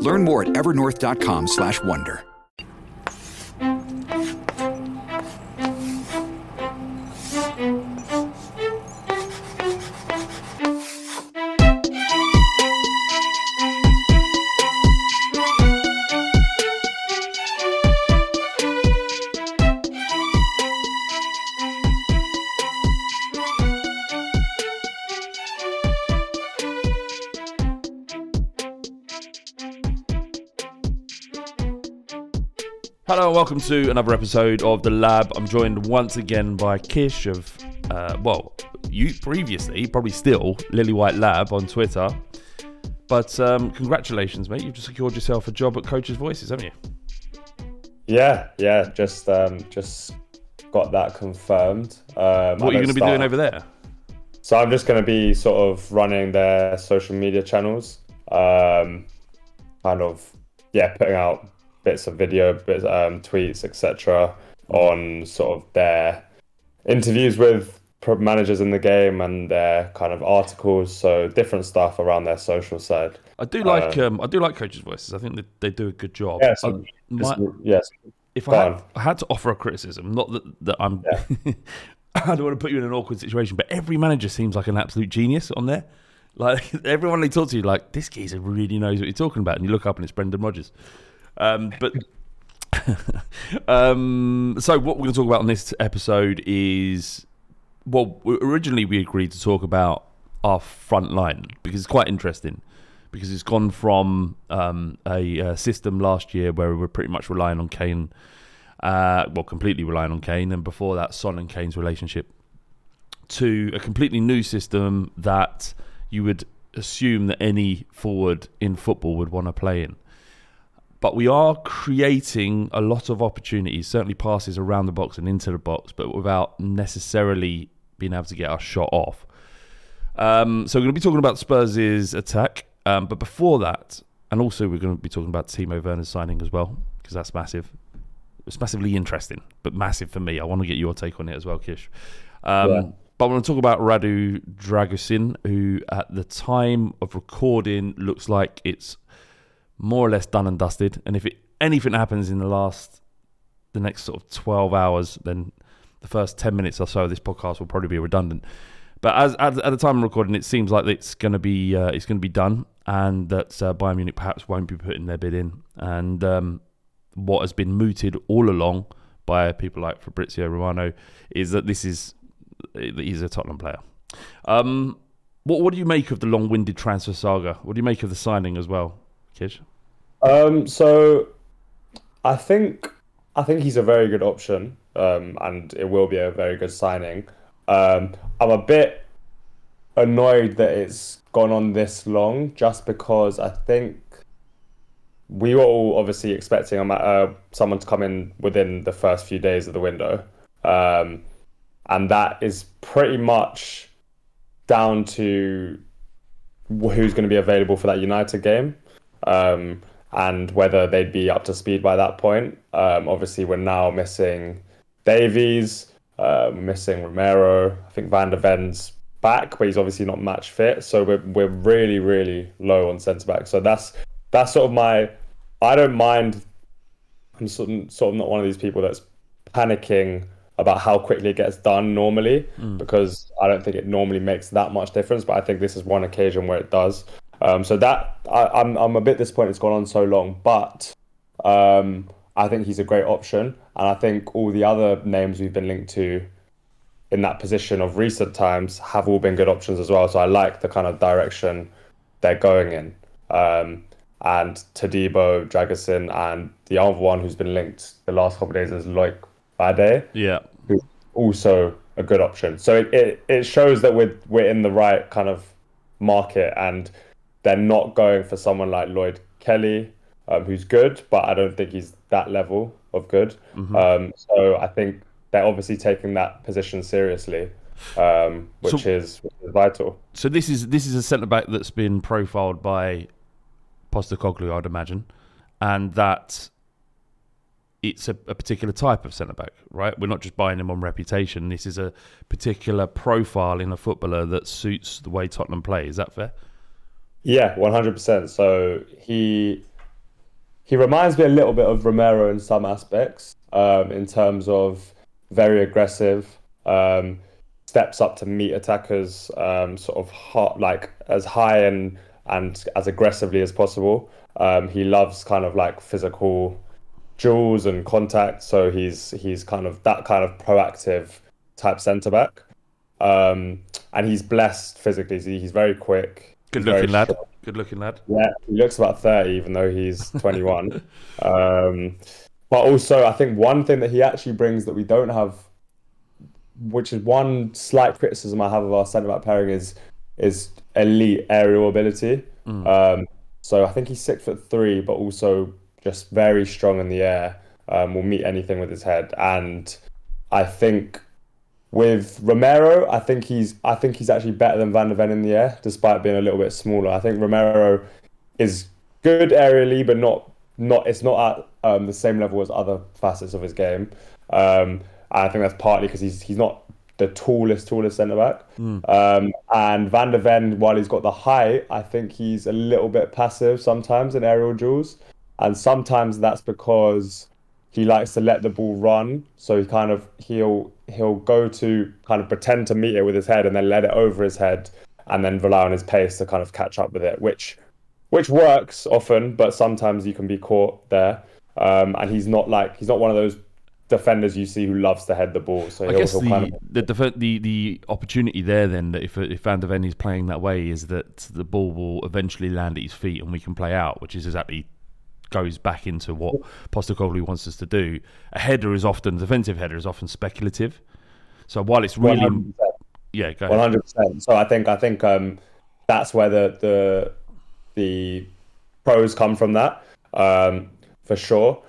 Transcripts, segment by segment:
Learn more at evernorth.com/wonder. welcome to another episode of The Lab. I'm joined once again by Kish of, uh, well, you previously, probably still, Lily White Lab on Twitter. But um, congratulations, mate. You've just secured yourself a job at Coach's Voices, haven't you? Yeah, yeah, just um, just got that confirmed. Um, What are you going to be doing over there? So I'm just going to be sort of running their social media channels, um, kind of yeah, putting out bits of video, bits um, tweets, etc. on sort of their interviews with managers in the game and their kind of articles. So different stuff around their social side. I do like um, I do like Coach's Voices. I think they, they do a good job. Yeah, so Uh, my- yes, if I had. I had to offer a criticism, not that, that I'm, I don't want to put you in an awkward situation, but every manager seems like an absolute genius on there. Like everyone they talk to, you like this geezer really knows what you're talking about, and you look up and it's Brendan Rodgers. Um, but um, so what we're going to talk about on this episode is well, originally we agreed to talk about our front line because it's quite interesting because it's gone from um, a, uh system last year where we were pretty much relying on Kane, uh, well, completely relying on Kane, and before that, Son and Kane's relationship, to a completely new system that you would assume that any forward in football would want to play in. But we are creating a lot of opportunities, certainly passes around the box and into the box, but without necessarily being able to get our shot off. Um, so we're going to be talking about Spurs' attack. Um, but before that, and also we're going to be talking about Timo Werner's signing as well, because that's massive. It's massively interesting, but massive for me. I want to get your take on it as well, Kish. Um, Yeah. But I want to talk about Radu Dragusin, who at the time of recording looks like it's more or less done and dusted. And if it, anything happens in the last, the next sort of 12 hours, then the first 10 minutes or so of this podcast will probably be redundant. But as at, at the time of recording, it seems like it's going to be uh, it's going to be done, and that uh, Bayern Munich perhaps won't be putting their bid in. And um, what has been mooted all along by people like Fabrizio Romano is that this is he's a Tottenham player. Um, what what do you make of the long-winded transfer saga? What do you make of the signing as well, Um, so I think I think he's a very good option, um, and it will be a very good signing. Um, I'm a bit annoyed that it's gone on this long, just because I think we were all obviously expecting a uh, someone to come in within the first few days of the window, um, and that is pretty much down to who's going to be available for that United game. Um, and whether they'd be up to speed by that point. Um, obviously, we're now missing Davies, uh, missing Romero. I think Van der Ven's back, but he's obviously not match fit. So we're we're really really low on centre back. So that's that's sort of my. I don't mind. I'm sort of, sort of not one of these people that's panicking about how quickly it gets done normally Mm. because I don't think it normally makes that much difference. But I think this is one occasion where it does. Um, so that I, I'm I'm a bit disappointed it's gone on so long, but um, I think he's a great option, and I think all the other names we've been linked to in that position of recent times have all been good options as well. So I like the kind of direction they're going in. Um, and Todibo, Dragusin, and the other one who's been linked the last couple of days is Loic Bade, Yeah. who's also a good option. So it, it, it shows that we're we're in the right kind of market and they're not going for someone like Lloyd Kelly, um, who's good, but I don't think he's that level of good. Um, so I think they're obviously taking that position seriously, um, which, So- is, which is vital. So this is this is a centre back that's been profiled by Postecoglou, I'd imagine, and that it's a, a particular type of centre back, right? We're not just buying him on reputation. This is a particular profile in a footballer that suits the way Tottenham play. Is that fair? Yeah, one hundred percent. So he he reminds me a little bit of Romero in some aspects, um, in terms of very aggressive, um, steps up to meet attackers, um, sort of hot, like as high and and as aggressively as possible. Um, he loves kind of like physical duels and contact, so he's he's kind of that kind of proactive type centre back. Um, and he's blessed physically. He's very quick. Good looking lad. strong. Good looking lad. Yeah, he looks about 30, even though he's 21. um, but also, I think one thing that he actually brings that we don't have, which is one slight criticism I have of our centre back pairing, is is elite aerial ability. Um, so I think he's six foot three, but also just very strong in the air. Um, will meet anything with his head, and I think with Romero, I think he's I think he's actually better than Van der Ven in the air, despite being a little bit smaller. I think Romero is good aerially, but not not it's not at um, the same level as other facets of his game. Um, I think that's partly because he's he's not the tallest tallest centre back. Um, and Van der Ven, while he's got the height, I think he's a little bit passive sometimes in aerial duels, and sometimes that's because he likes to let the ball run. So he kind of he'll he'll go to kind of pretend to meet it with his head and then let it over his head and then rely on his pace to kind of catch up with it, which which works often, but sometimes you can be caught there. Um, and he's not like he's not one of those defenders you see who loves to head the ball. So I he'll, guess he'll the, kind of the defe- the the opportunity there then that if if Van der Ven is playing that way is that the ball will eventually land at his feet and we can play out, which is exactly goes back into what Postecoglou wants us to do. A header is often defensive header is often speculative. So while it's really 100%. yeah, One hundred percent. So I think I think um, that's where the the the pros come from that um, for sure.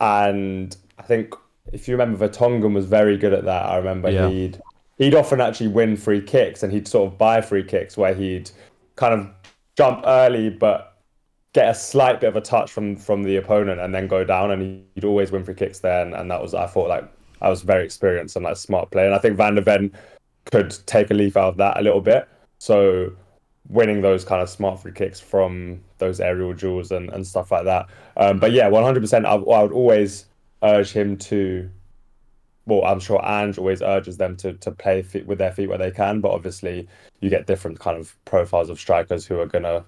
And I think if you remember, Vertonghen was very good at that. I remember Yeah. he'd he'd often actually win free kicks, and he'd sort of buy free kicks where he'd kind of jump early, but get a slight bit of a touch from from the opponent, and then go down, and he'd always win free kicks there. And, that was I thought like I was very experienced and like smart play, and I think Van der Ven could take a leaf out of that a little bit. So winning those kind of smart free kicks from those aerial duels and, and stuff like that. Um, but yeah, 100%. I, I would always urge him to. Well, I'm sure Ange always urges them to to play with their feet where they can, but obviously you get different kind of profiles of strikers who are gonna,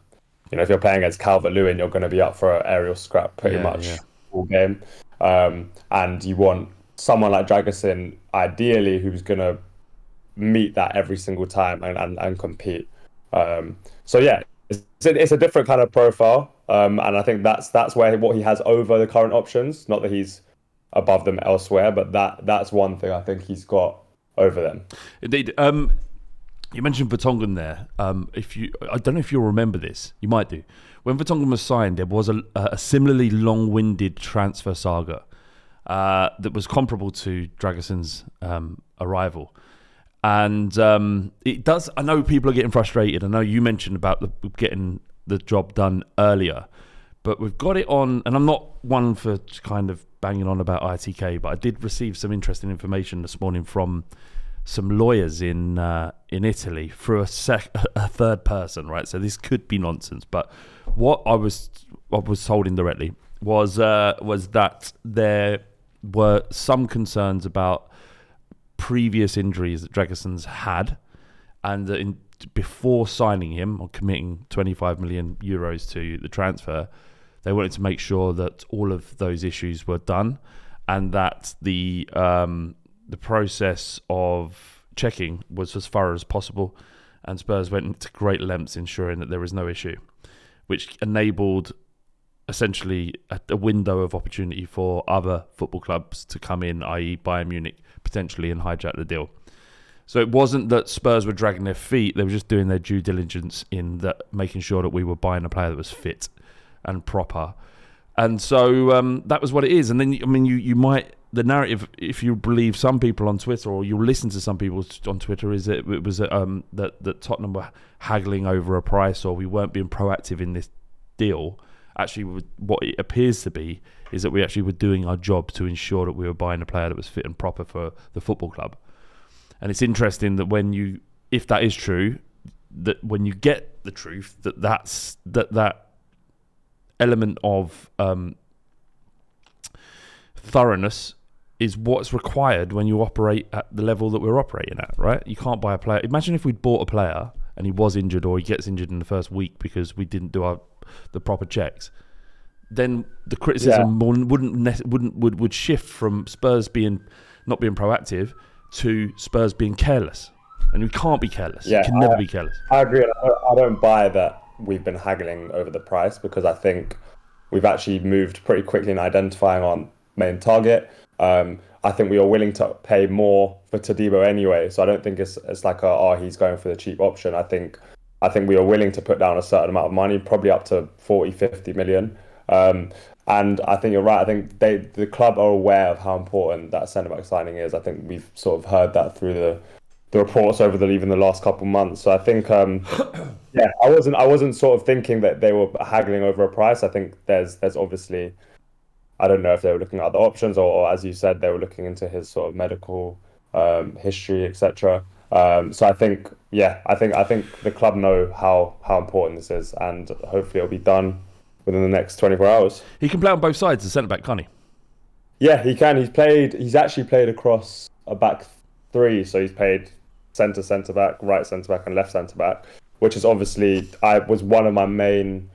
you know, if you're playing against Calvert Lewin, you're gonna be up for an aerial scrap pretty Yeah, much yeah. all game, um, and you want someone like Dragusin ideally who's gonna meet that every single time and, and, and compete. Um, so yeah, it's, it's a different kind of profile, um, and I think that's that's where what he has over the current options. Not that he's above them elsewhere, but that that's one thing I think he's got over them. Indeed. Um, you mentioned Vertonghen there. Um, if you, I don't know if you'll remember this. You might do. When Vertonghen was signed, there was a, a similarly long-winded transfer saga uh, that was comparable to Dragusin's um, arrival. And um, it does. I know people are getting frustrated. I know you mentioned about the, getting the job done earlier, but we've got it on, and I'm not one for kind of banging on about ITK, but I did receive some interesting information this morning from some lawyers in uh, in Italy through a sec- a third person, right? So this could be nonsense, but what I was I was told indirectly was uh, was that there were some concerns about previous injuries that Dragusin's had, and in, before signing him or committing 25 million euros to the transfer, they wanted to make sure that all of those issues were done, and that the um, the process of checking was as thorough as possible. And Spurs went to great lengths ensuring that there was no issue, which enabled essentially a, a, window of opportunity for other football clubs to come in, i.e., Bayern Munich, potentially and hijack the deal. So it wasn't that Spurs were dragging their feet; they were just doing their due diligence in that, making sure that we were buying a player that was fit and proper. And so um, that was what it is. And then, I mean, you you might the narrative, if you believe some people on Twitter or you listen to some people on Twitter, is that it was um, that that Tottenham were haggling over a price or we weren't being proactive in this deal actually what it appears to be is that we actually were doing our job to ensure that we were buying a player that was fit and proper for the football club. And it's interesting that when you, if that is true, that when you get the truth, that that's that that element of um, thoroughness is what's required when you operate at the level that we're operating at, right? You can't buy a player. Imagine if we'd bought a player and he was injured or he gets injured in the first week because we didn't do our the proper checks, then the criticism yeah. wouldn't wouldn't would would shift from Spurs being not being proactive to Spurs being careless, and we can't be careless. Yeah, can never I, be careless. I agree. I don't buy that we've been haggling over the price because I think we've actually moved pretty quickly in identifying our main target. Um, I think we are willing to pay more for Todibo anyway, so I don't think it's it's like a, oh he's going for the cheap option. I think I think we are willing to put down a certain amount of money, probably up to 40, 50 million. Um, and I think you're right. I think they the club are aware of how important that centre back signing is. I think we've sort of heard that through the the reports over the even the last couple of months. So I think um, yeah, I wasn't I wasn't sort of thinking that they were haggling over a price. I think there's there's obviously I don't know if they were looking at other options or, or as you said they were looking into his sort of medical um, history, etc. Um, so I think, yeah, I think I think the club know how how important this is, and hopefully it'll be done within the next 24 hours. He can play on both sides, the centre back, can't he? Yeah, he can. He's played. He's actually played across a back three, so he's played centre centre back, right centre back, and left centre back, which is obviously I was one of my main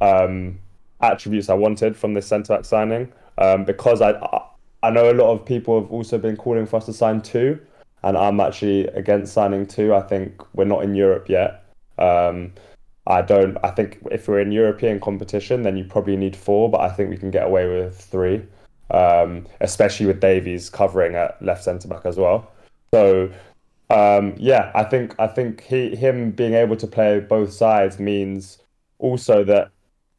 um, attributes I wanted from this centre back signing um, because I I know a lot of people have also been calling for us to sign two and I'm actually against signing two. I think we're not in Europe yet. Um, I don't. I think if we're in European competition, then you probably need four, but I think we can get away with three, um, especially with Davies covering at left centre back as well. So um, yeah, I think I think he him being able to play both sides means also that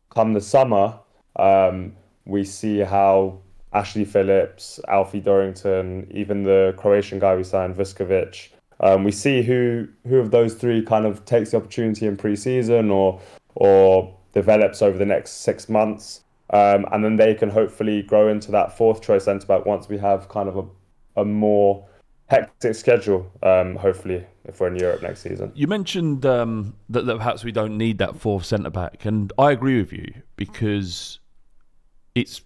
come the summer um, we see how Ashley Phillips, Alfie Dorrington, even the Croatian guy we signed, Vuskovic. Um, we see who who of those three kind of takes the opportunity in pre-season or or develops over the next six months, um, and then they can hopefully grow into that fourth choice centre back once we have kind of a, a more hectic schedule. Um, hopefully, if we're in Europe next season. You mentioned um, that, that perhaps we don't need that fourth centre back, and I agree with you because it's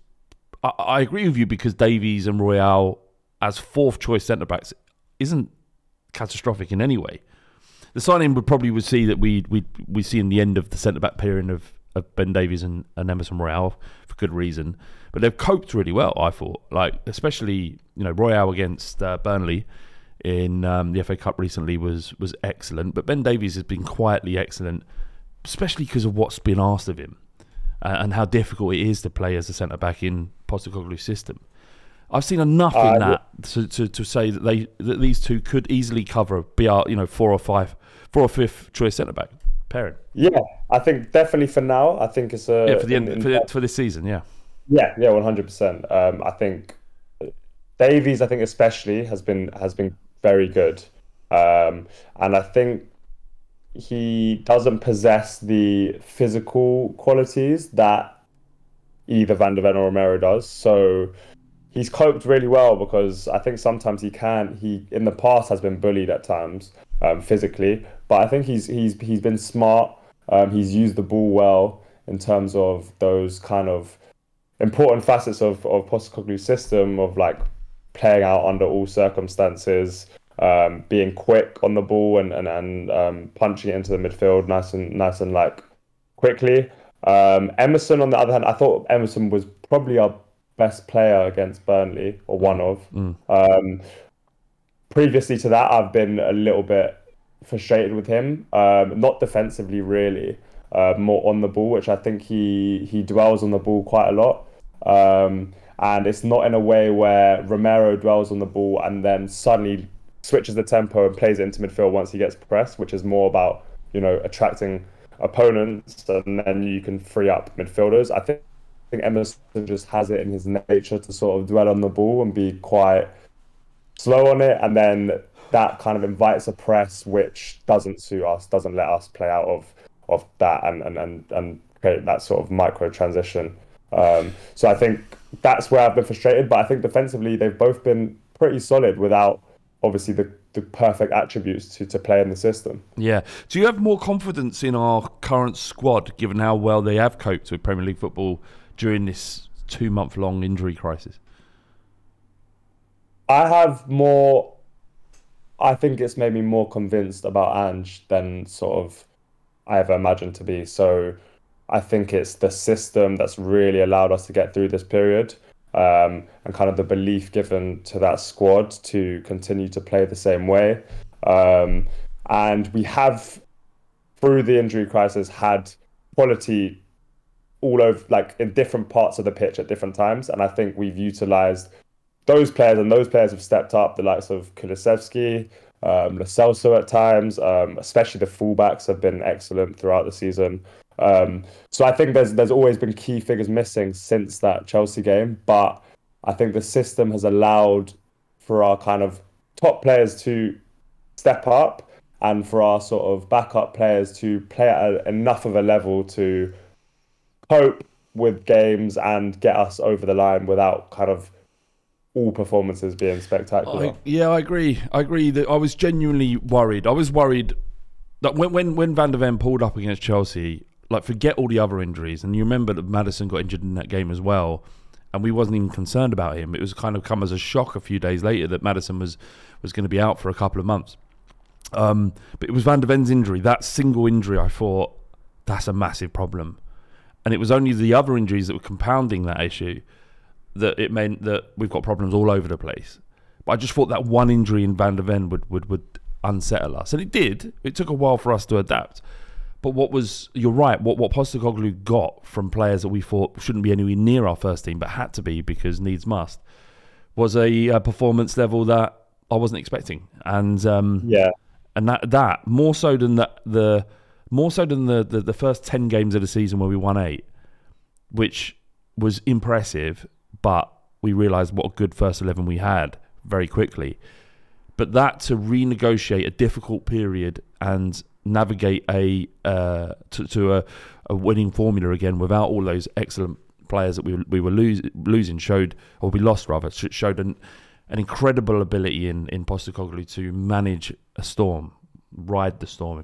I, I agree with you because Davies and Royal as fourth choice centre backs isn't catastrophic in any way. The signing would probably would see that we we we see in the end of the centre back pairing of, of Ben Davies and, and Emerson Royal for good reason. But they've coped really well, I thought. Like especially you know Royal against uh, Burnley in um, the FA Cup recently was was excellent. But Ben Davies has been quietly excellent, especially because of what's been asked of him uh, and how difficult it is to play as a centre back in Postecoglou's system. I've seen enough uh, in that yeah. to, to, to say that they that these two could easily cover BR, you know, four or five, four or fifth choice centre back pairing. Yeah, I think definitely for now. I think it's a yeah for the end, in, for, the, for this season. Yeah, yeah, yeah, one hundred percent. Um, I think Davies, I think especially has been has been very good, um, and I think he doesn't possess the physical qualities that either Van der Ven or Romero does. So he's coped really well because I think sometimes he can. He in the past has been bullied at times um, physically, but I think he's he's he's been smart. Um, he's used the ball well in terms of those kind of important facets of of Postecoglou's system of like playing out under all circumstances, um, being quick on the ball and and, and um, punching it into the midfield nice and nice and like quickly. Um, Emerson, on the other hand, I thought Emerson was probably our best player against Burnley, or one of. Mm. Previously to that, I've been a little bit frustrated with him. Um, not defensively, really, uh, more on the ball, which I think he he dwells on the ball quite a lot. Um, and it's not in a way where Romero dwells on the ball and then suddenly switches the tempo and plays it into midfield once he gets pressed, which is more about you know attracting opponents and then you can free up midfielders. I think I think Emerson just has it in his nature to sort of dwell on the ball and be quite slow on it, and then that kind of invites a press which doesn't suit us, doesn't let us play out of of that and and and, and create that sort of micro transition. Um, so I think that's where I've been frustrated, but I think defensively they've both been pretty solid without obviously the the perfect attributes to, to play in the system. Yeah. Do you have more confidence in our current squad, given how well they have coped with Premier League football during this two month long injury crisis? I have more. I think it's made me more convinced about Ange than sort of I ever imagined to be. So I think it's the system that's really allowed us to get through this period um, and kind of the belief given to that squad to continue to play the same way. Um, and we have, through the injury crisis, had quality all over, like in different parts of the pitch at different times. And I think we've utilized those players, and those players have stepped up. The likes of Kulusevski, um, at times, um, especially the fullbacks have been excellent throughout the season. Um, so I think there's there's always been key figures missing since that Chelsea game, but I think the system has allowed for our kind of top players to step up and for our sort of backup players to play at a, enough of a level to cope with games and get us over the line without kind of all performances being spectacular. I, yeah, I agree. I agree that I was genuinely worried. I was worried that when when when Van der Ven pulled up against Chelsea, like forget all the other injuries, and you remember that Maddison got injured in that game as well, and we wasn't even concerned about him. It was kind of come as a shock a few days later that Maddison was was going to be out for a couple of months. Um, but it was Van der Ven's injury, that single injury. I thought that's a massive problem, and it was only the other injuries that were compounding that issue that it meant that we've got problems all over the place. But I just thought that one injury in Van der Ven would, would, would unsettle us. And it did. It took a while for us to adapt. But what was, you're right, what, what Postecoglou got from players that we thought shouldn't be anywhere near our first team, but had to be because needs must, was a, a performance level that I wasn't expecting. And um, yeah. And that, that more so than the, the more so than the, the, the first 10 games of the season where we won eight, which was impressive but we realised what a good first 11 we had very quickly. But that to renegotiate a difficult period and navigate a uh, to, to a, a, winning formula again without all those excellent players that we we were lose, losing showed or we lost rather showed an an incredible ability in in Postecoglou to manage a storm, ride the storm.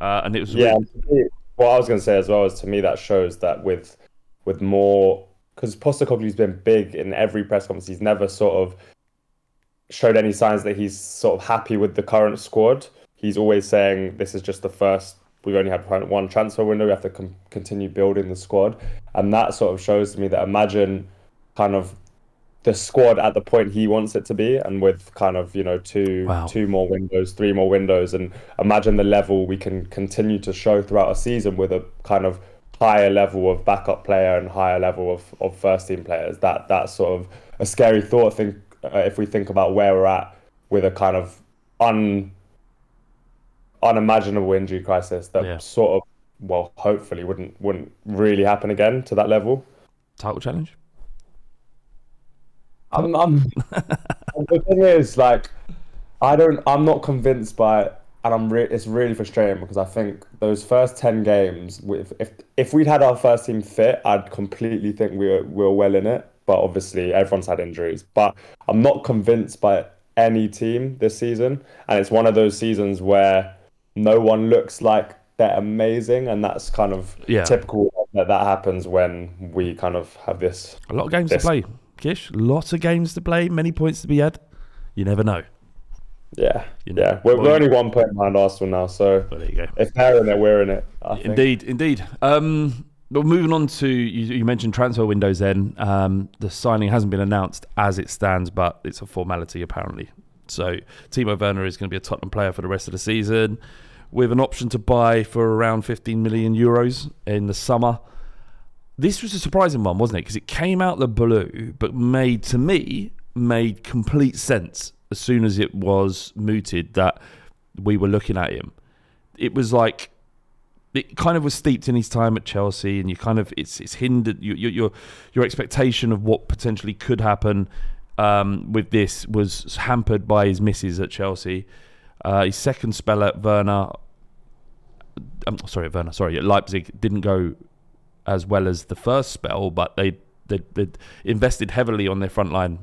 Uh, and it was yeah. Really... What I was going to say as well is to me that shows that with with more because Postecoglou's been big in every press conference. He's never sort of showed any signs that he's sort of happy with the current squad. He's always saying this is just the first. We've only had one transfer window. We have to com- continue building the squad, and that sort of shows to me that imagine kind of the squad at the point he wants it to be, and with kind of you know two Wow. two more windows, three more windows, and imagine the level we can continue to show throughout a season with a kind of higher level of backup player and higher level of, of first team players. That that's sort of a scary thought. Think uh, if we think about where we're at with a kind of un unimaginable injury crisis that Yeah. sort of well hopefully wouldn't wouldn't really happen again to that level. Title challenge. I'm, I'm the thing is like I don't I'm not convinced by it and I'm re- it's really frustrating because I think those first 10 games with if if we'd had our first team fit I'd completely think we were, we were well in it but obviously everyone's had injuries but I'm not convinced by any team this season and it's one of those seasons where no one looks like they're amazing and that's kind of Yeah. typical that that happens when we kind of have this A lot of games This- to play, Kish. Lots of games to play. Many points to be had. You never know. Yeah, You know, yeah. We're, well, we're only one point behind Arsenal now, so Well, there you go. if they're in it, we're in it. Indeed, indeed. Um, but moving on to you, you mentioned transfer windows. Then um, the signing hasn't been announced as it stands, but it's a formality apparently. So Timo Werner is going to be a Tottenham player for the rest of the season, with an option to buy for around 15 million euros in the summer. This was a surprising one, wasn't it? Because it came out the blue, but made to me made complete sense as soon as it was mooted that we were looking at him. It was like it kind of was steeped in his time at Chelsea, and you kind of it's it's hindered your your your, expectation of what potentially could happen um, with this was hampered by his misses at Chelsea. Uh, his second spell at Werner, I'm sorry, at Werner, sorry, at Leipzig didn't go as well as the first spell, but they they they invested heavily on their front line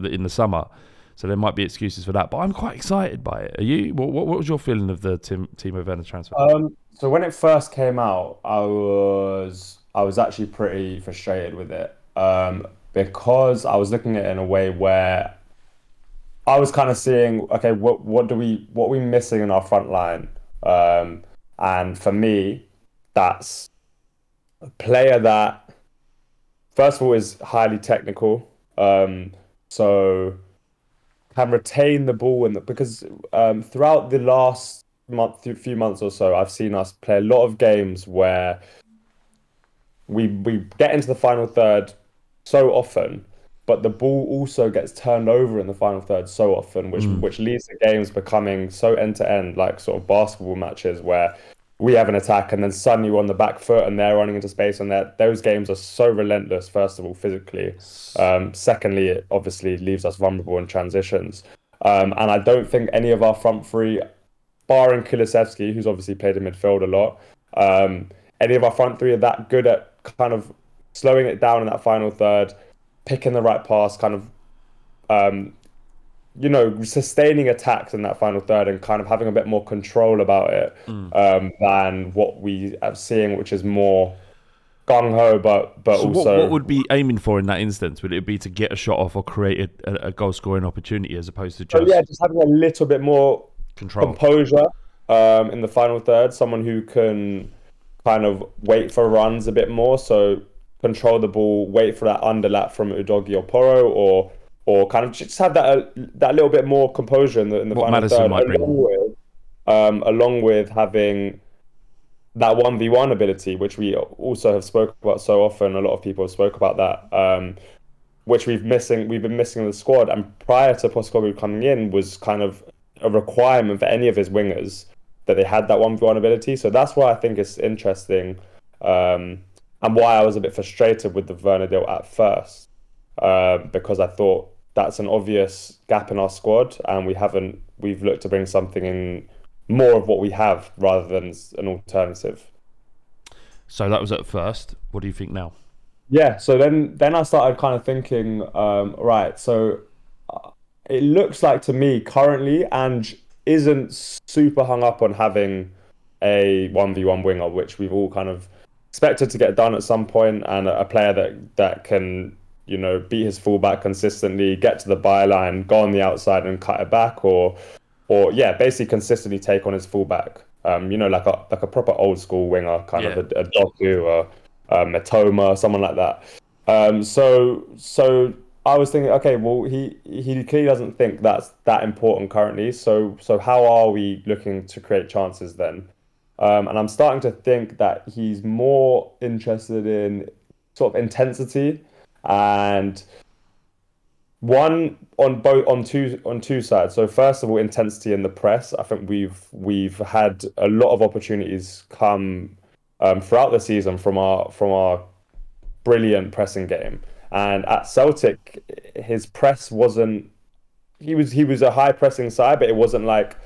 in the summer. So there might be excuses for that, but I'm quite excited by it. Are you? What, what was your feeling of the Tim, Timo Werner transfer? Um, so when it first came out, I was I was actually pretty frustrated with it um, because I was looking at it in a way where I was kind of seeing, okay, what what do we what are we missing in our front line? Um, and for me, that's a player that first of all is highly technical. Um, so can retain the ball and because um, throughout the last month, few months or so, I've seen us play a lot of games where we we get into the final third so often, but the ball also gets turned over in the final third so often, which which leads to games becoming so end to end, like sort of basketball matches where we have an attack and then suddenly we're on the back foot and they're running into space and that those games are so relentless. First of all, physically. Um, secondly, it obviously leaves us vulnerable in transitions. Um, and I don't think any of our front three, barring Kulusevski, who's obviously played in midfield a lot, um, any of our front three are that good at kind of slowing it down in that final third, picking the right pass, kind of, um, you know, sustaining attacks in that final third and kind of having a bit more control about it um, than what we are seeing, which is more gung ho, but but So also what, what would be aiming for in that instance? Would it be to get a shot off or create a, a goal scoring opportunity as opposed to So, just yeah, just having a little bit more control? composure um, in the final third. Someone who can kind of wait for runs a bit more, so control the ball, wait for that underlap from Udogie or Porro, or or kind of just have that uh, that little bit more composure in the in the What final Maddison third, might bring. along with um, along with having that one v one ability, which we also have spoke about so often. A lot of people have spoke about that. Um, which we've missing we've been missing in the squad and prior to Postecoglou coming in was kind of a requirement for any of his wingers that they had that one v one ability so that's why I think it's interesting um, and why I was a bit frustrated with the Werner deal at first uh, because I thought that's an obvious gap in our squad and we haven't we've looked to bring something in more of what we have rather than an alternative So that was at first. What do you think now? Yeah, so then then I started kind of thinking, um, right, so uh, it looks like to me currently Ange isn't super hung up on having a 1v1 winger, which we've all kind of expected to get done at some point, and a player that that can you know beat his fullback consistently, get to the byline, go on the outside and cut it back, or or yeah, basically consistently take on his fullback. Um, you know, like a like a proper old school winger, kind of a, a Doku or um, a Toma, someone like that. Um, so so I was thinking, okay, well, he he clearly doesn't think that's that important currently. So so how are we looking to create chances then? Um, and I'm starting to think that he's more interested in sort of intensity and one on both on two on two sides. So first of all, intensity in the press. I think we've we've had a lot of opportunities come um, throughout the season from our from our brilliant pressing game. And at Celtic, his press wasn't. He was he was a high pressing side, but it wasn't like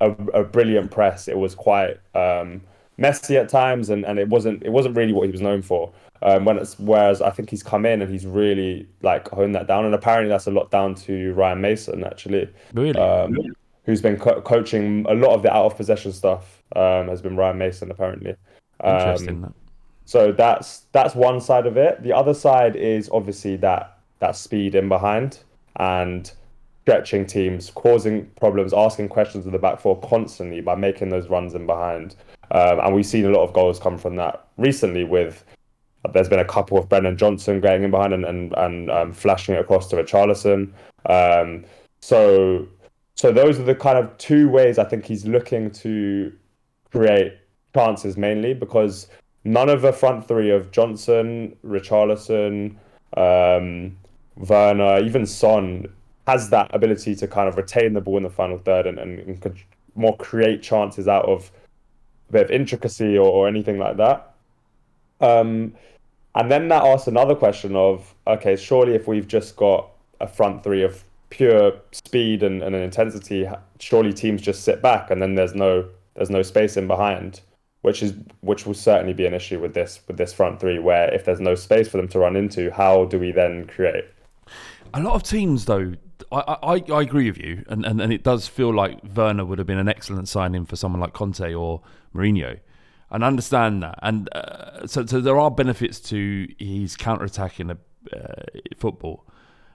a, a brilliant press. It was quite um, messy at times, and, and it wasn't it wasn't really what he was known for. Um, when it's, whereas I think he's come in and he's really like honed that down, and apparently that's a lot down to Ryan Mason actually. Really. Um, who's been co- coaching a lot of the out of possession stuff? Um, has been Ryan Mason apparently. Interesting. Um, so that's that's one side of it. The other side is obviously that that speed in behind and stretching teams, causing problems, asking questions in the back four constantly by making those runs in behind. Um, and we've seen a lot of goals come from that recently. With there's been a couple of Brennan Johnson getting in behind and and, and um, flashing it across to Richarlison. Um, so so those are the kind of two ways I think he's looking to create chances mainly because none of the front three of Johnson, Richarlison, um, Werner, even Son has that ability to kind of retain the ball in the final third and, and, and more create chances out of a bit of intricacy or, or anything like that. Um, and then that asks another question of okay, surely if we've just got a front three of pure speed and, and an intensity, surely teams just sit back and then there's no there's no space in behind which is which will certainly be an issue with this with this front three. Where if there's no space for them to run into, how do we then create? A lot of teams, though, I, I, I agree with you, and, and, and it does feel like Werner would have been an excellent signing for someone like Conte or Mourinho. And understand that, and uh, so so there are benefits to his counter attacking uh, football,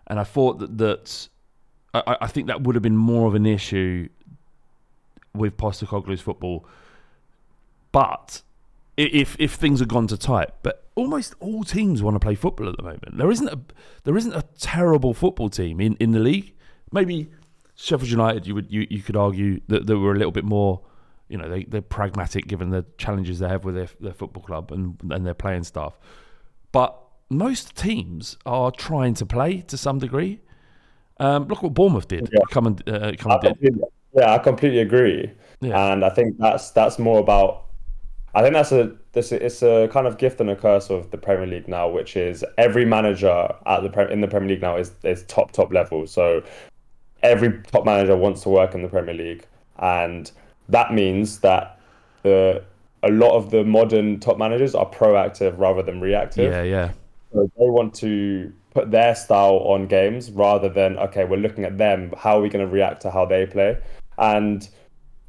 and I thought that that I, I think that would have been more of an issue with Postecoglou's football but if if things have gone to type, but almost all teams want to play football at the moment. There isn't a there isn't a terrible football team in, in the league. Maybe Sheffield United, you would you, you could argue that they were a little bit more, you know, they they're pragmatic given the challenges they have with their their football club and and their playing staff. But most teams are trying to play to some degree. Um, look what Bournemouth did. Yeah. Come and uh, come and did. Yeah, I completely agree. Yeah. And I think that's that's more about I think that's a this it's a kind of gift and a curse of the Premier League now, which is every manager at the in the Premier League now is is top top level. So every top manager wants to work in the Premier League, and that means that the a lot of the modern top managers are proactive rather than reactive. Yeah, yeah. So they want to put their style on games rather than okay, we're looking at them. How are we going to react to how they play? And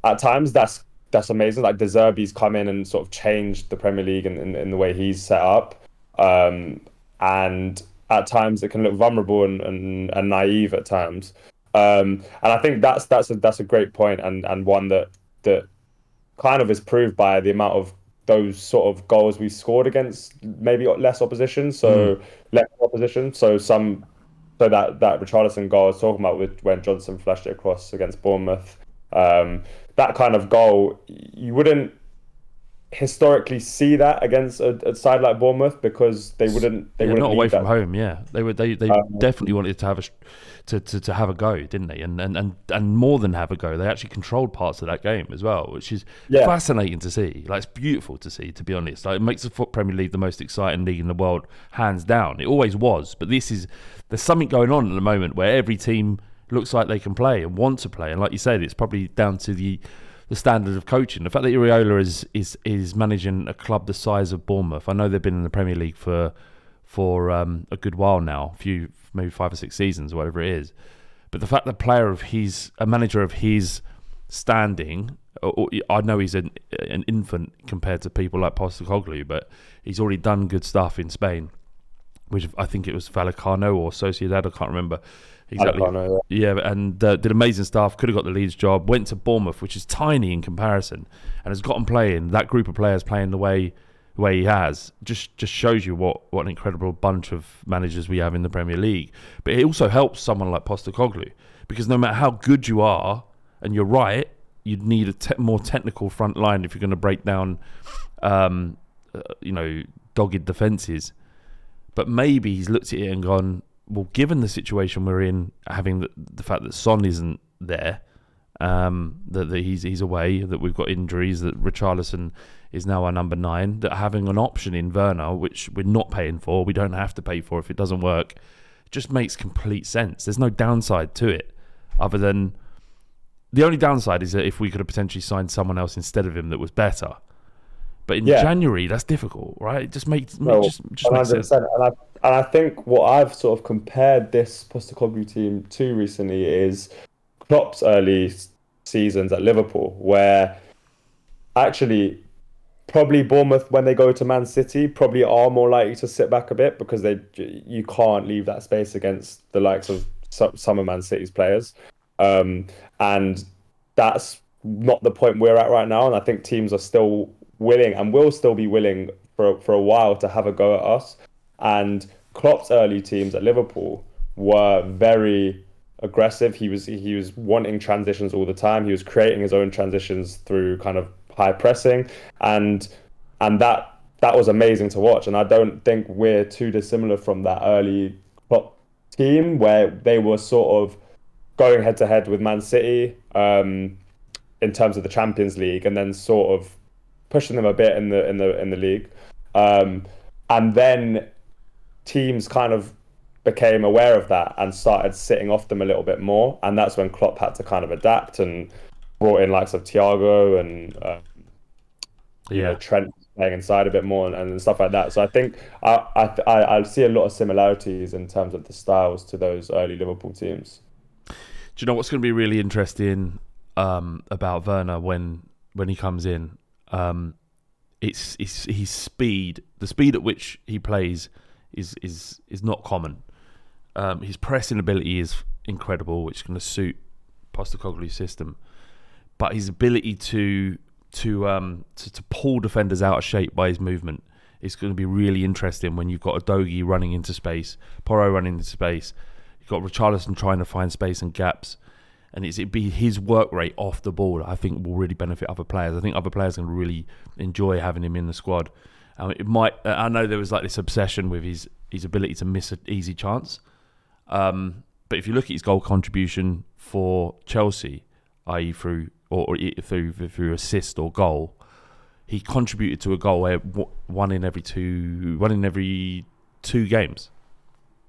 at times that's that's amazing. Like De Zerbi's come in and sort of changed the Premier League in, in, in the way he's set up. Um, and at times it can look vulnerable and, and, and naive at times. Um, and I think that's that's a that's a great point and, and one that that kind of is proved by the amount of those sort of goals we scored against maybe less opposition, so mm. less opposition. So some so that that Richarlison goal I was talking about with when Johnson flashed it across against Bournemouth. Um, that kind of goal, you wouldn't historically see that against a, a side like Bournemouth because they wouldn't. They yeah, wouldn't not away that. from home. Yeah, they would. They they um, definitely wanted to have a to, to, to have a go, didn't they? And, and and and more than have a go, they actually controlled parts of that game as well, which is yeah. fascinating to see. Like it's beautiful to see, to be honest. Like it makes the Premier League the most exciting league in the world, hands down. It always was, but this is there's something going on at the moment where every team looks like they can play and want to play. And like you said, it's probably down to the the standard of coaching. The fact that Iraola is is is managing a club the size of Bournemouth. I know they've been in the Premier League for for um, a good while now, a few maybe five or six seasons, whatever it is. But the fact that player of his, a manager of his standing, I know he's an an infant compared to people like Postecoglou, but he's already done good stuff in Spain, which I think it was Vallecano or Sociedad. I can't remember exactly. Vallecano, yeah, and uh, did amazing stuff. Could have got the Leeds job. Went to Bournemouth, which is tiny in comparison, and has gotten playing. That group of players playing the way the way he has just just shows you what what an incredible bunch of managers we have in the Premier League. But it also helps someone like Postecoglou because no matter how good you are, and you're right, you'd need a te- more technical front line if you're going to break down, um, uh, you know, dogged defences. But maybe he's looked at it and gone, well, given the situation we're in, having the, the fact that Son isn't there, um, that, that he's he's away, that we've got injuries, that Richarlison is now our number nine, that having an option in Werner, which we're not paying for, we don't have to pay for if it doesn't work, just makes complete sense. There's no downside to it, other than the only downside is that if we could have potentially signed someone else instead of him that was better. But in Yeah. January, that's difficult, right? It just makes No, just, just makes sense. And I, and I think what I've sort of compared this Postecoglou team to recently is Klopp's early seasons at Liverpool, where actually probably Bournemouth when they go to Man City probably are more likely to sit back a bit because they you can't leave that space against the likes of some, of Man City's players, um, and that's not the point we're at right now. And I think teams are still willing and will still be willing for for a while to have a go at us. And Klopp's early teams at Liverpool were very aggressive. He was he was wanting transitions all the time. He was creating his own transitions through kind of high pressing, and and that that was amazing to watch. And I don't think we're too dissimilar from that early Klopp team where they were sort of going head to head with Man City um, in terms of the Champions League, and then sort of pushing them a bit in the in the in the league, um, and then teams kind of became aware of that and started sitting off them a little bit more, and that's when Klopp had to kind of adapt and brought in likes of Thiago and uh, you know Trent playing inside a bit more and, and stuff like that. So I think I, I I I see a lot of similarities in terms of the styles to those early Liverpool teams. Do you know what's going to be really interesting um, about Werner when when he comes in? Um, it's, it's his speed. The speed at which he plays is is is not common. Um, his pressing ability is incredible, which is going to suit Postecoglou's system. But his ability to to um to, to pull defenders out of shape by his movement is going to be really interesting when you've got Udogie running into space, Porro running into space, you've got Richarlison trying to find space and gaps, and it's it be his work rate off the ball. I think will really benefit other players. I think other players can really enjoy having him in the squad. Um, it might. I know there was like this obsession with his his ability to miss an easy chance. Um, but if you look at his goal contribution for Chelsea, i.e. through or, or through through assist or goal, he contributed to a goal where one in every two one in every two games.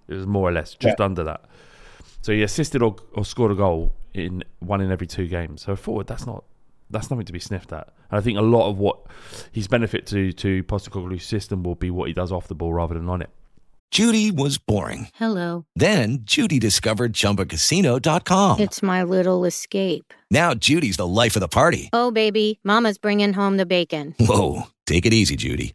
It was more or less just under that. So he assisted or, or scored a goal in one in every two games. So forward, that's not that's nothing to be sniffed at. And I think a lot of what his benefit to to Postecoglou's system will be what he does off the ball rather than on it. Judy was boring. Hello. Then Judy discovered ChumbaCasino.com. It's my little escape. Now Judy's the life of the party. Oh, baby, Mama's bringing home the bacon. Whoa, take it easy, Judy.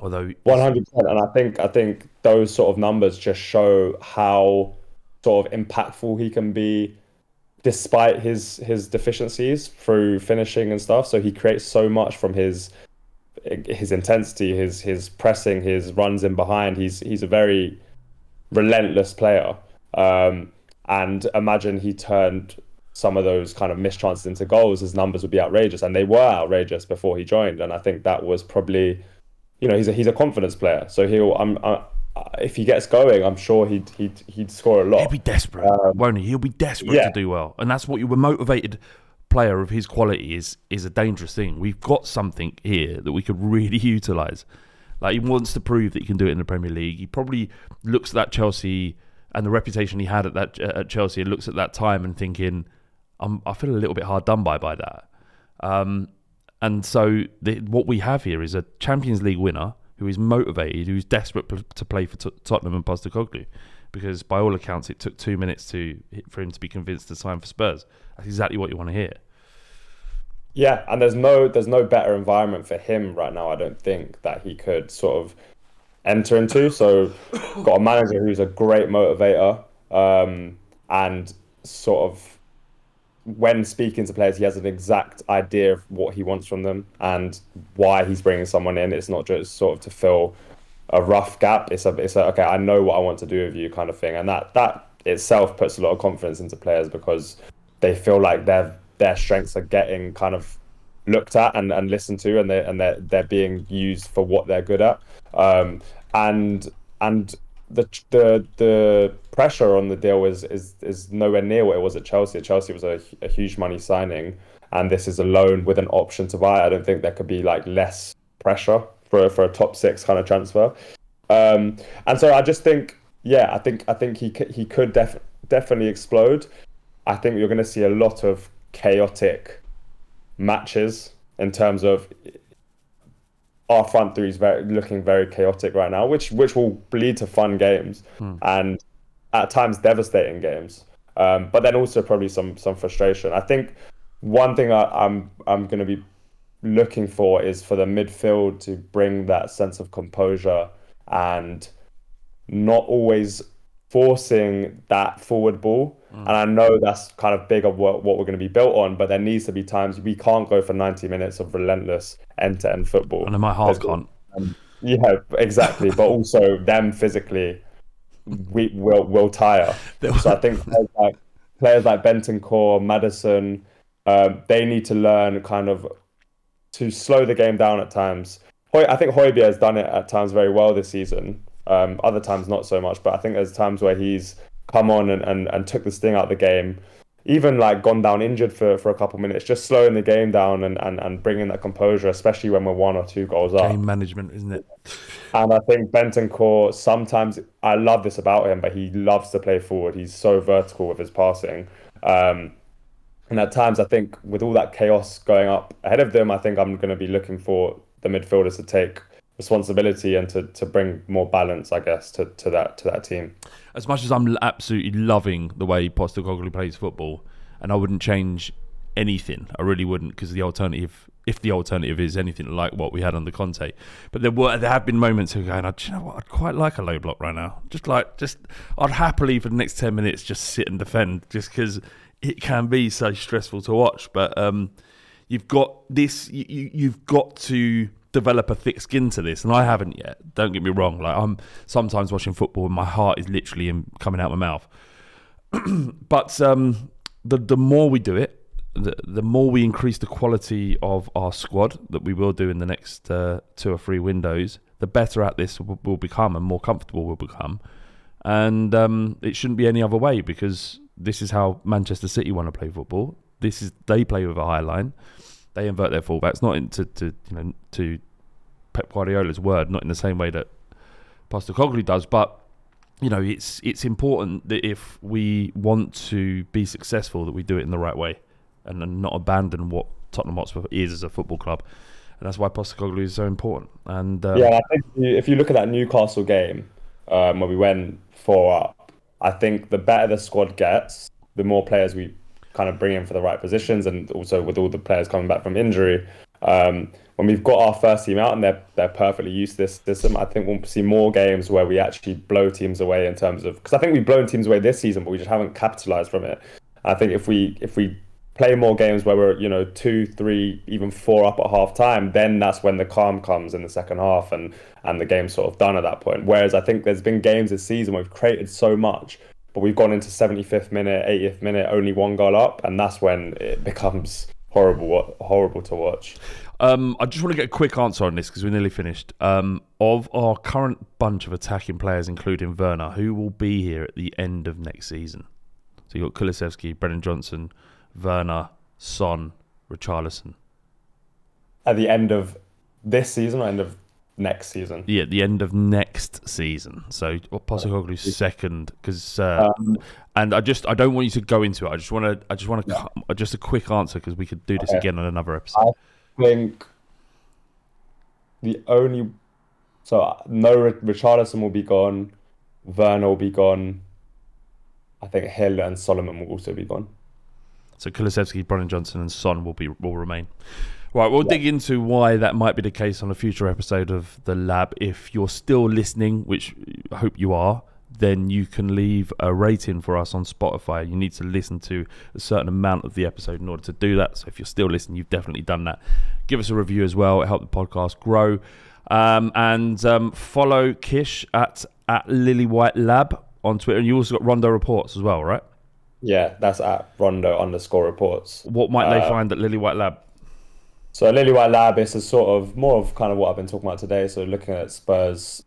Although One hundred percent, and I think I think those sort of numbers just show how sort of impactful he can be, despite his his deficiencies through finishing and stuff. So he creates so much from his his intensity, his his pressing, his runs in behind. He's he's a very relentless player, um, and imagine he turned some of those kind of missed chances into goals, his numbers would be outrageous, and they were outrageous before he joined. And I think that was probably, you know, he's a he's a confidence player, so he'll. I'm, I, if he gets going, I'm sure he'd he'd he'd score a lot. He'll be desperate, um, won't he? He'll be desperate yeah. to do well, and that's what you were motivated player of his quality is is a dangerous thing. We've got something here that we could really utilize. Like he wants to prove that he can do it in the Premier League. He probably looks at that Chelsea and the reputation he had at that at Chelsea and looks at that time and thinking, I'm, I feel a little bit hard done by by that. Um, and so the, what we have here is a Champions League winner who is motivated, who's desperate to play for t- Tottenham and Postecoglou, because by all accounts it took two minutes to for him to be convinced to sign for Spurs. That's exactly what you want to hear. Yeah, and there's no there's no better environment for him right now. I don't think that he could sort of enter into. So, got a manager who's a great motivator, um, and sort of when speaking to players, he has an exact idea of what he wants from them and why he's bringing someone in. It's not just sort of to fill a rough gap. It's a, it's a okay, I know what I want to do with you kind of thing, and that that itself puts a lot of confidence into players because they feel like their their strengths are getting kind of looked at and, and listened to, and they and they're they're being used for what they're good at. Um, and and the the the pressure on the deal is is is nowhere near what it was at Chelsea. Chelsea was a, a huge money signing, and this is a loan with an option to buy. I don't think there could be like less pressure for for a top six kind of transfer. Um, and so I just think, yeah, I think I think he he could def- definitely explode. I think you're going to see a lot of chaotic matches in terms of our front three is very looking very chaotic right now, which which will lead to fun games hmm. and at times devastating games. Um, but then also probably some some frustration. I think one thing I, I'm I'm going to be looking for is for the midfield to bring that sense of composure and not always forcing that forward ball. Mm. And I know that's kind of big of what, what we're going to be built on, but there needs to be times we can't go for 90 minutes of relentless end to end football. And my heart can't. Um, yeah, exactly. but also them physically, we will will tire. so I think players like, players like Maddison, um, they need to learn kind of to slow the game down at times. I think Højbjerg has done it at times very well this season. Um, other times not so much, but I think there's times where he's come on and, and, and took the sting out of the game. Even like gone down injured for, for a couple minutes, just slowing the game down and, and, and bringing that composure, especially when we're one or two goals game up. Game management, isn't it? And I think Bentancur, sometimes I love this about him, but he loves to play forward. He's so vertical with his passing. Um, and at times, I think with all that chaos going up ahead of them, I think I'm going to be looking for the midfielders to take responsibility and to, to bring more balance, I guess, to, to that to that team. As much as I'm absolutely loving the way Postecoglou plays football, and I wouldn't change anything, I really wouldn't, because the alternative, if the alternative is anything like what we had under Conte, but there were there have been moments of going, you know what? I'd quite like a low block right now. Just like just, I'd happily for the next ten minutes just sit and defend, just because it can be so stressful to watch. But um, you've got this, you, you've got to develop a thick skin to this, and I haven't yet. Don't get me wrong. Like I'm sometimes watching football, and my heart is literally in, coming out my mouth. but um, the the more we do it, the the more we increase the quality of our squad that we will do in the next uh, two or three windows, the better at this we'll, we'll become, and more comfortable we'll become. And um, it shouldn't be any other way because this is how Manchester City want to play football. This is they play with a high line they invert their fullbacks, not into to you know to Pep Guardiola's word, not in the same way that Postecoglou does, but you know it's it's important that if we want to be successful, that we do it in the right way and, not abandon what Tottenham Hotspur is as a football club, and that's why Postecoglou is so important. And um, yeah, I think if you look at that Newcastle game um, where we went four up, I think the better the squad gets, the more players we kind of bring in for the right positions, and also with all the players coming back from injury. Um, when we've got our first team out and they're they're perfectly used to this system, I think we'll see more games where we actually blow teams away in terms of because I think we've blown teams away this season, but we just haven't capitalized from it. I think if we if we play more games where we're you know two, three, even four up at half time, then that's when the calm comes in the second half and and the game's sort of done at that point. Whereas I think there's been games this season where we've created so much but we've gone into 75th minute, 80th minute, only one goal up, and that's when it becomes horrible, horrible to watch. Um, I just want to get a quick answer on this because we're nearly finished. Um, of our current bunch of attacking players, including Werner, who will be here at the end of next season? So you've got Kulusevski, Brennan Johnson, Werner, Son, Richarlison. At the end of this season or end of next season? Yeah, the end of next season. So Postecoglou's second, because uh, um, and I just I don't want you to go into it. I just want to I just want to yeah. just a quick answer because we could do this okay. again on another episode. I think the only so no Richarlison will be gone, Werner will be gone. I think Gil and Solomon will also be gone. So Kulusevski, Brennan Johnson, and Son will be will remain. Right, we'll yeah. dig into why that might be the case on a future episode of the lab. If you're still listening, which I hope you are, then you can leave a rating for us on Spotify. You need to listen to a certain amount of the episode in order to do that. So if you're still listening, you've definitely done that. Give us a review as well. It helps the podcast grow. Um, and um, follow Kish at at Lily White Lab on Twitter. And you also got Rondo Reports as well, right? Yeah, that's at Rondo underscore reports. What might they uh, find at Lily White Lab? So Lily White Lab is sort of more of kind of what I've been talking about today. So looking at Spurs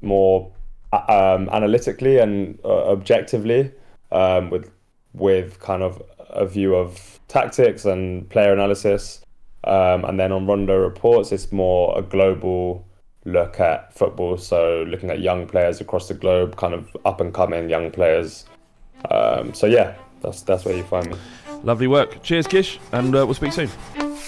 more um, analytically and uh, objectively, um, with with kind of a view of tactics and player analysis. Um, and then on Rondo reports, it's more a global look at football. So looking at young players across the globe, kind of up and coming young players. Um, so yeah, that's that's where you find me. Lovely work. Cheers, Kish, and uh, we'll speak soon.